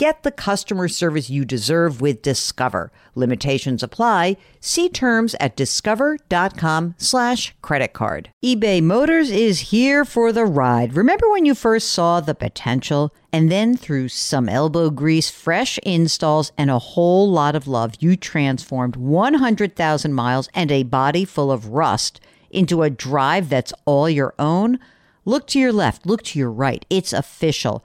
Get the customer service you deserve with Discover. Limitations apply. See terms at discover.com slash credit card. eBay Motors is here for the ride. Remember when you first saw the potential? And then through some elbow grease, fresh installs, and a whole lot of love, you transformed 100,000 miles and a body full of rust into a drive that's all your own? Look to your left, look to your right. It's official.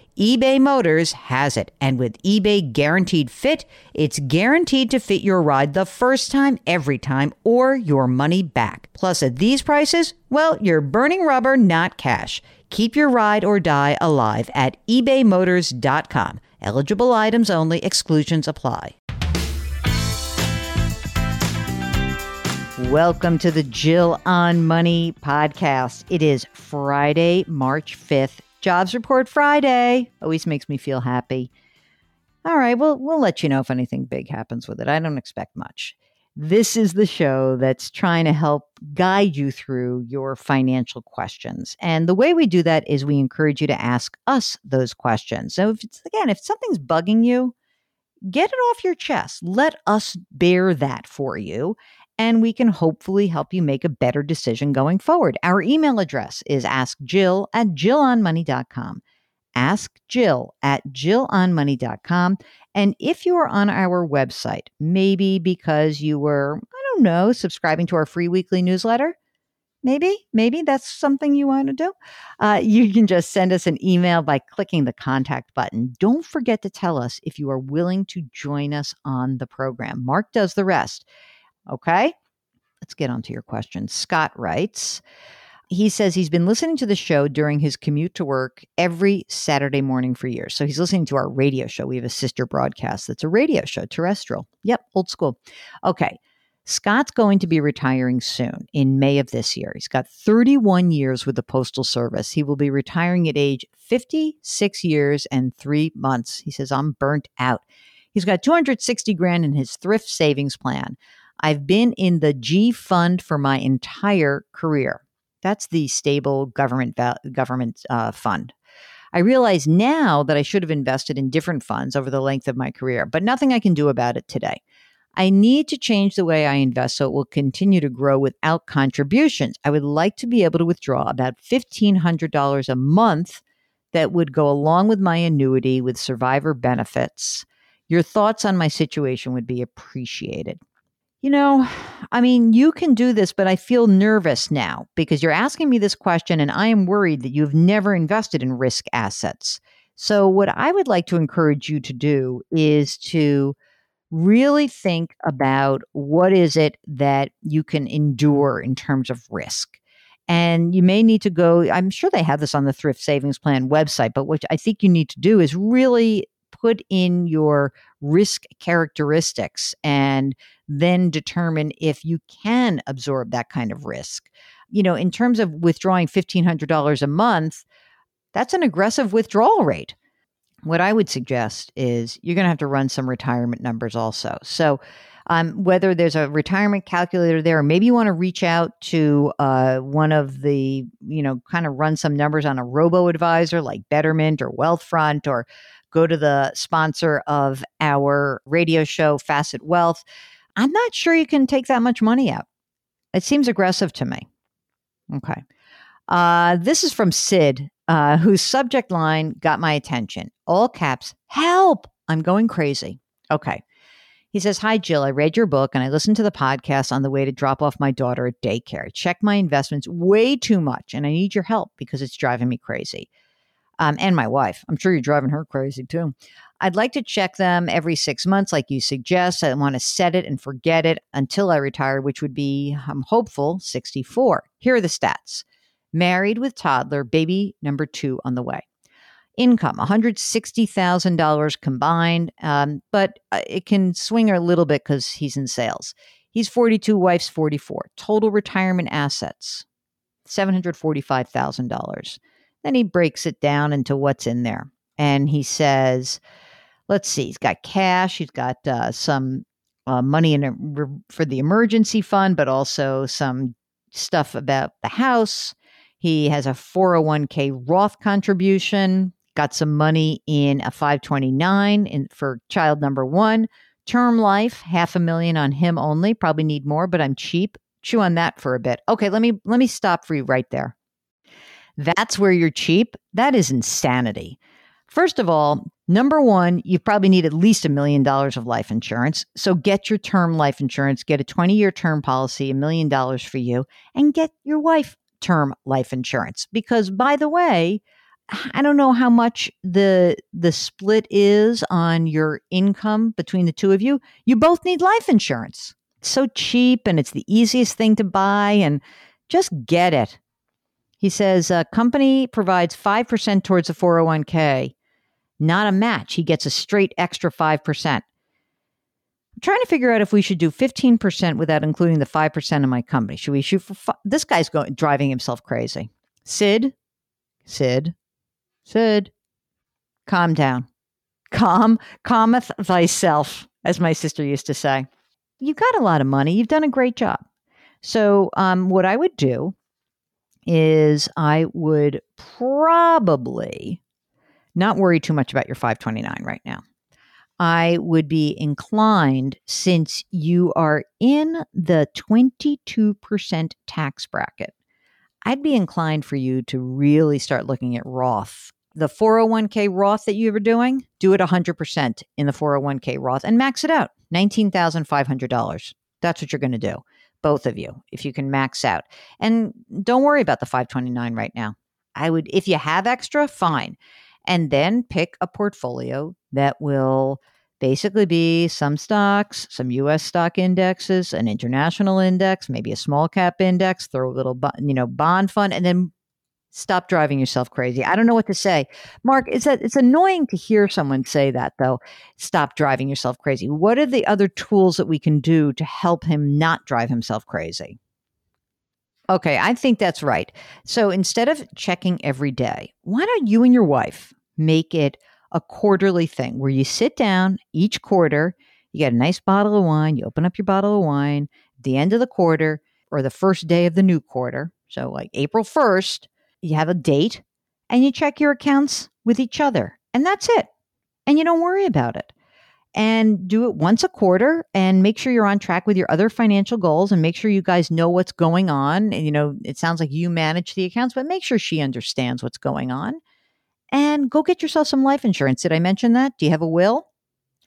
eBay Motors has it. And with eBay Guaranteed Fit, it's guaranteed to fit your ride the first time, every time, or your money back. Plus, at these prices, well, you're burning rubber, not cash. Keep your ride or die alive at ebaymotors.com. Eligible items only, exclusions apply. Welcome to the Jill on Money podcast. It is Friday, March 5th, Jobs Report Friday always makes me feel happy. All right, well, we'll let you know if anything big happens with it. I don't expect much. This is the show that's trying to help guide you through your financial questions. And the way we do that is we encourage you to ask us those questions. So, if it's again, if something's bugging you, get it off your chest. Let us bear that for you and we can hopefully help you make a better decision going forward. Our email address is askjill at jillonmoney.com. Ask Jill at jillonmoney.com. And if you are on our website, maybe because you were, I don't know, subscribing to our free weekly newsletter, maybe, maybe that's something you want to do. Uh, you can just send us an email by clicking the contact button. Don't forget to tell us if you are willing to join us on the program. Mark does the rest. Okay. Let's get on to your question. Scott writes, he says he's been listening to the show during his commute to work every Saturday morning for years. So he's listening to our radio show. We have a sister broadcast that's a radio show, terrestrial. Yep, old school. Okay. Scott's going to be retiring soon in May of this year. He's got 31 years with the Postal Service. He will be retiring at age 56 years and three months. He says, I'm burnt out. He's got 260 grand in his thrift savings plan. I've been in the G fund for my entire career. That's the stable government government uh, fund. I realize now that I should have invested in different funds over the length of my career, but nothing I can do about it today. I need to change the way I invest so it will continue to grow without contributions. I would like to be able to withdraw about $1,500 a month that would go along with my annuity with survivor benefits. Your thoughts on my situation would be appreciated you know, I mean, you can do this, but I feel nervous now because you're asking me this question and I am worried that you've never invested in risk assets. So, what I would like to encourage you to do is to really think about what is it that you can endure in terms of risk. And you may need to go, I'm sure they have this on the Thrift Savings Plan website, but what I think you need to do is really put in your risk characteristics and then determine if you can absorb that kind of risk. You know, in terms of withdrawing $1,500 a month, that's an aggressive withdrawal rate. What I would suggest is you're going to have to run some retirement numbers also. So, um, whether there's a retirement calculator there, or maybe you want to reach out to uh, one of the, you know, kind of run some numbers on a robo advisor like Betterment or Wealthfront, or go to the sponsor of our radio show, Facet Wealth. I'm not sure you can take that much money out. It seems aggressive to me. Okay. Uh, this is from Sid, uh, whose subject line got my attention. All caps, help! I'm going crazy. Okay. He says, Hi, Jill. I read your book and I listened to the podcast on the way to drop off my daughter at daycare. Check my investments way too much and I need your help because it's driving me crazy. Um, and my wife. I'm sure you're driving her crazy too. I'd like to check them every six months, like you suggest. I want to set it and forget it until I retire, which would be, I'm hopeful, 64. Here are the stats married with toddler, baby number two on the way. Income $160,000 combined, um, but uh, it can swing a little bit because he's in sales. He's 42, wife's 44. Total retirement assets $745,000. Then he breaks it down into what's in there. And he says, let's see, he's got cash, he's got uh, some uh, money in a, for the emergency fund, but also some stuff about the house. He has a 401k Roth contribution, got some money in a 529 in, for child number one. Term life, half a million on him only. Probably need more, but I'm cheap. Chew on that for a bit. Okay, let me let me stop for you right there. That's where you're cheap. That is insanity. First of all, number one, you probably need at least a million dollars of life insurance. So get your term life insurance, get a 20 year term policy, a million dollars for you, and get your wife term life insurance. Because by the way, I don't know how much the the split is on your income between the two of you. You both need life insurance. It's so cheap and it's the easiest thing to buy and just get it. He says a company provides 5% towards a 401k not a match. He gets a straight extra 5%. I'm trying to figure out if we should do 15% without including the 5% of my company. Should we shoot for this guy's going driving himself crazy. Sid, Sid, Sid, calm down. Calm, calmeth thyself, as my sister used to say. You got a lot of money. You've done a great job. So, um, what I would do is I would probably not worry too much about your 529 right now. I would be inclined, since you are in the 22% tax bracket, I'd be inclined for you to really start looking at Roth. The 401k Roth that you were doing, do it 100% in the 401k Roth and max it out $19,500. That's what you're going to do, both of you, if you can max out. And don't worry about the 529 right now. I would, if you have extra, fine and then pick a portfolio that will basically be some stocks, some US stock indexes, an international index, maybe a small cap index, throw a little you know bond fund and then stop driving yourself crazy. I don't know what to say. Mark, it's a, it's annoying to hear someone say that though. Stop driving yourself crazy. What are the other tools that we can do to help him not drive himself crazy? Okay, I think that's right. So instead of checking every day, why don't you and your wife make it a quarterly thing where you sit down each quarter, you get a nice bottle of wine, you open up your bottle of wine at the end of the quarter or the first day of the new quarter. So, like April 1st, you have a date and you check your accounts with each other. And that's it. And you don't worry about it and do it once a quarter and make sure you're on track with your other financial goals and make sure you guys know what's going on. And, you know, it sounds like you manage the accounts, but make sure she understands what's going on. And go get yourself some life insurance. Did I mention that? Do you have a will?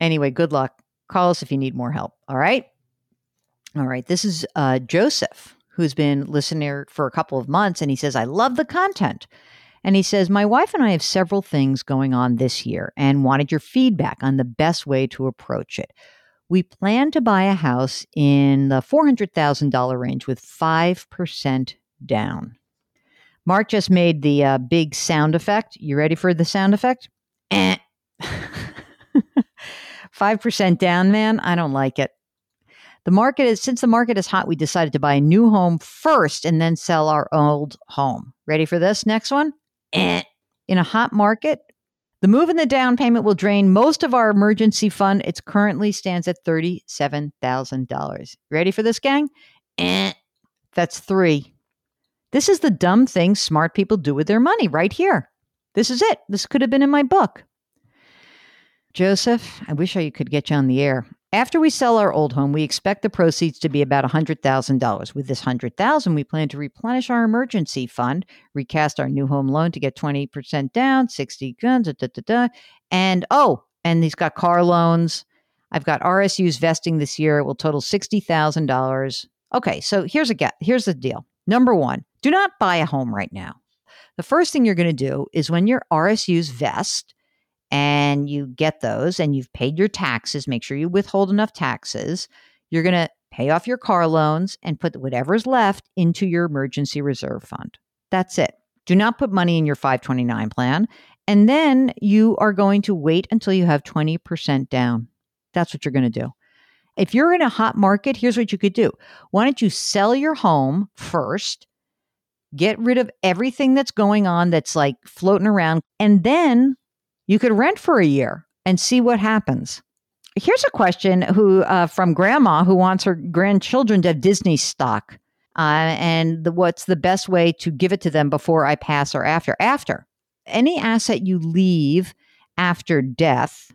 Anyway, good luck. Call us if you need more help. All right. All right. This is uh, Joseph, who's been listener for a couple of months, and he says, I love the content. And he says, My wife and I have several things going on this year and wanted your feedback on the best way to approach it. We plan to buy a house in the $400,000 range with 5% down. Mark just made the uh, big sound effect. You ready for the sound effect? Eh. 5% down, man. I don't like it. The market is, since the market is hot, we decided to buy a new home first and then sell our old home. Ready for this next one? eh. in a hot market, the move in the down payment will drain most of our emergency fund. It currently stands at $37,000. Ready for this, gang? Eh. That's three. This is the dumb thing smart people do with their money right here. This is it. This could have been in my book. Joseph, I wish I could get you on the air. After we sell our old home, we expect the proceeds to be about $100,000. With this 100,000, we plan to replenish our emergency fund, recast our new home loan to get 20% down, 60 guns, da, da, da, and oh, and he's got car loans. I've got RSUs vesting this year. It will total $60,000. Okay, so here's a get. Here's the deal. Number 1, do not buy a home right now. The first thing you're going to do is when your RSUs vest and you get those and you've paid your taxes, make sure you withhold enough taxes. You're going to pay off your car loans and put whatever's left into your emergency reserve fund. That's it. Do not put money in your 529 plan. And then you are going to wait until you have 20% down. That's what you're going to do. If you're in a hot market, here's what you could do. Why don't you sell your home first? Get rid of everything that's going on that's like floating around, and then you could rent for a year and see what happens. Here's a question who uh, from grandma who wants her grandchildren to have Disney stock. Uh, and the, what's the best way to give it to them before I pass or after? After. Any asset you leave after death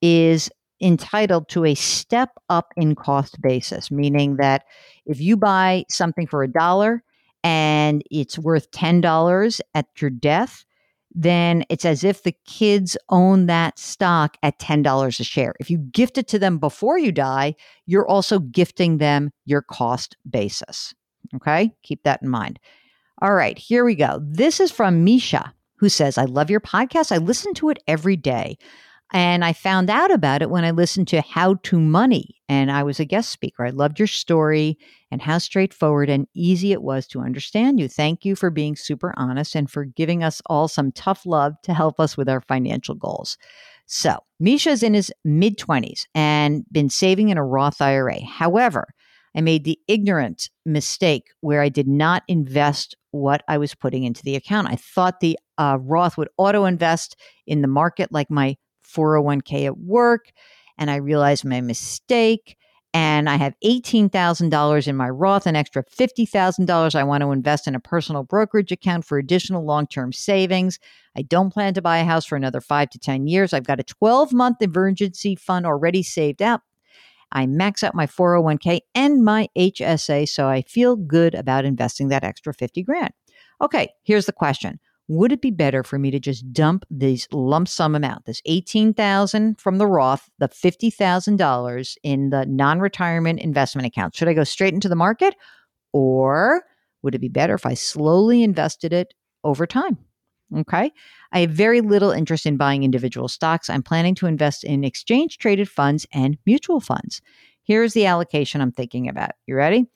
is entitled to a step up in cost basis, meaning that if you buy something for a dollar and it's worth $10 at your death, then it's as if the kids own that stock at $10 a share. If you gift it to them before you die, you're also gifting them your cost basis. Okay, keep that in mind. All right, here we go. This is from Misha, who says, I love your podcast. I listen to it every day. And I found out about it when I listened to How to Money, and I was a guest speaker. I loved your story and how straightforward and easy it was to understand you. Thank you for being super honest and for giving us all some tough love to help us with our financial goals. So, Misha's in his mid 20s and been saving in a Roth IRA. However, I made the ignorant mistake where I did not invest what I was putting into the account. I thought the uh, Roth would auto invest in the market like my 401k at work. And I realized my mistake. And I have $18,000 in my Roth, an extra $50,000 I want to invest in a personal brokerage account for additional long term savings. I don't plan to buy a house for another five to 10 years. I've got a 12 month emergency fund already saved up. I max out my 401k and my HSA, so I feel good about investing that extra 50 grand. Okay, here's the question would it be better for me to just dump this lump sum amount, this 18,000 from the Roth, the $50,000 in the non-retirement investment account? Should I go straight into the market or would it be better if I slowly invested it over time? Okay. I have very little interest in buying individual stocks. I'm planning to invest in exchange traded funds and mutual funds. Here's the allocation I'm thinking about. You ready?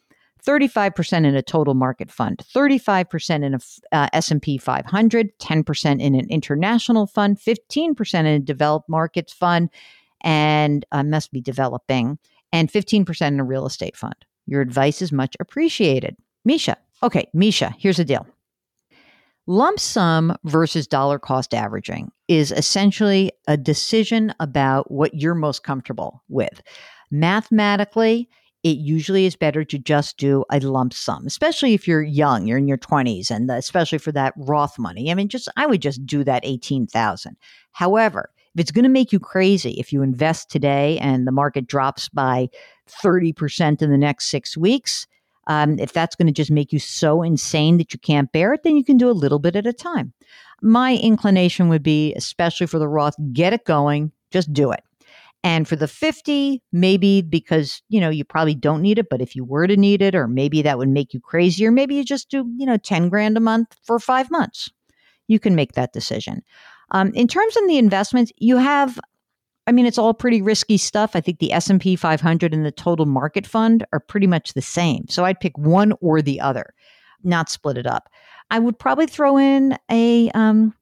35% in a total market fund, 35% in a uh, S&P 500, 10% in an international fund, 15% in a developed markets fund and uh, must be developing and 15% in a real estate fund. Your advice is much appreciated. Misha. Okay, Misha, here's the deal. Lump sum versus dollar cost averaging is essentially a decision about what you're most comfortable with. Mathematically, it usually is better to just do a lump sum, especially if you're young, you're in your 20s, and especially for that Roth money. I mean, just I would just do that 18,000. However, if it's going to make you crazy if you invest today and the market drops by 30% in the next six weeks, um, if that's going to just make you so insane that you can't bear it, then you can do a little bit at a time. My inclination would be, especially for the Roth, get it going, just do it. And for the 50, maybe because, you know, you probably don't need it, but if you were to need it, or maybe that would make you crazy, or maybe you just do, you know, 10 grand a month for five months. You can make that decision. Um, in terms of the investments, you have, I mean, it's all pretty risky stuff. I think the S&P 500 and the total market fund are pretty much the same. So I'd pick one or the other, not split it up. I would probably throw in a, um,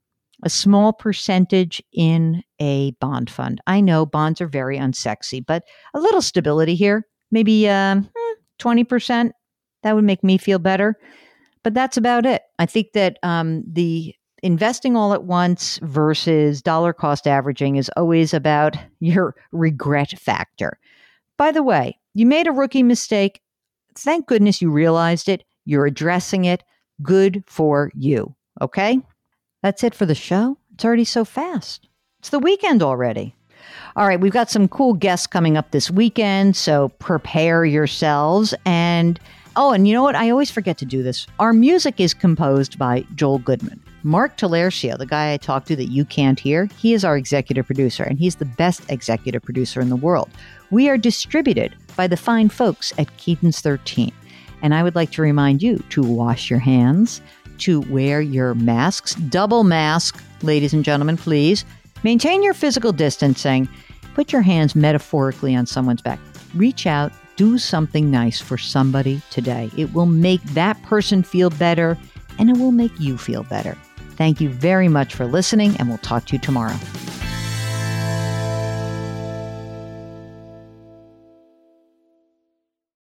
a small percentage in a bond fund. I know bonds are very unsexy, but a little stability here, maybe um, 20%, that would make me feel better. But that's about it. I think that um, the investing all at once versus dollar cost averaging is always about your regret factor. By the way, you made a rookie mistake. Thank goodness you realized it. You're addressing it. Good for you. Okay? That's it for the show. It's already so fast. It's the weekend already. All right, we've got some cool guests coming up this weekend, so prepare yourselves. And oh, and you know what? I always forget to do this. Our music is composed by Joel Goodman. Mark Talercio, the guy I talked to that you can't hear, he is our executive producer, and he's the best executive producer in the world. We are distributed by the fine folks at Cadence 13. And I would like to remind you to wash your hands, to wear your masks, double mask, ladies and gentlemen, please. Maintain your physical distancing. Put your hands metaphorically on someone's back. Reach out, do something nice for somebody today. It will make that person feel better and it will make you feel better. Thank you very much for listening, and we'll talk to you tomorrow.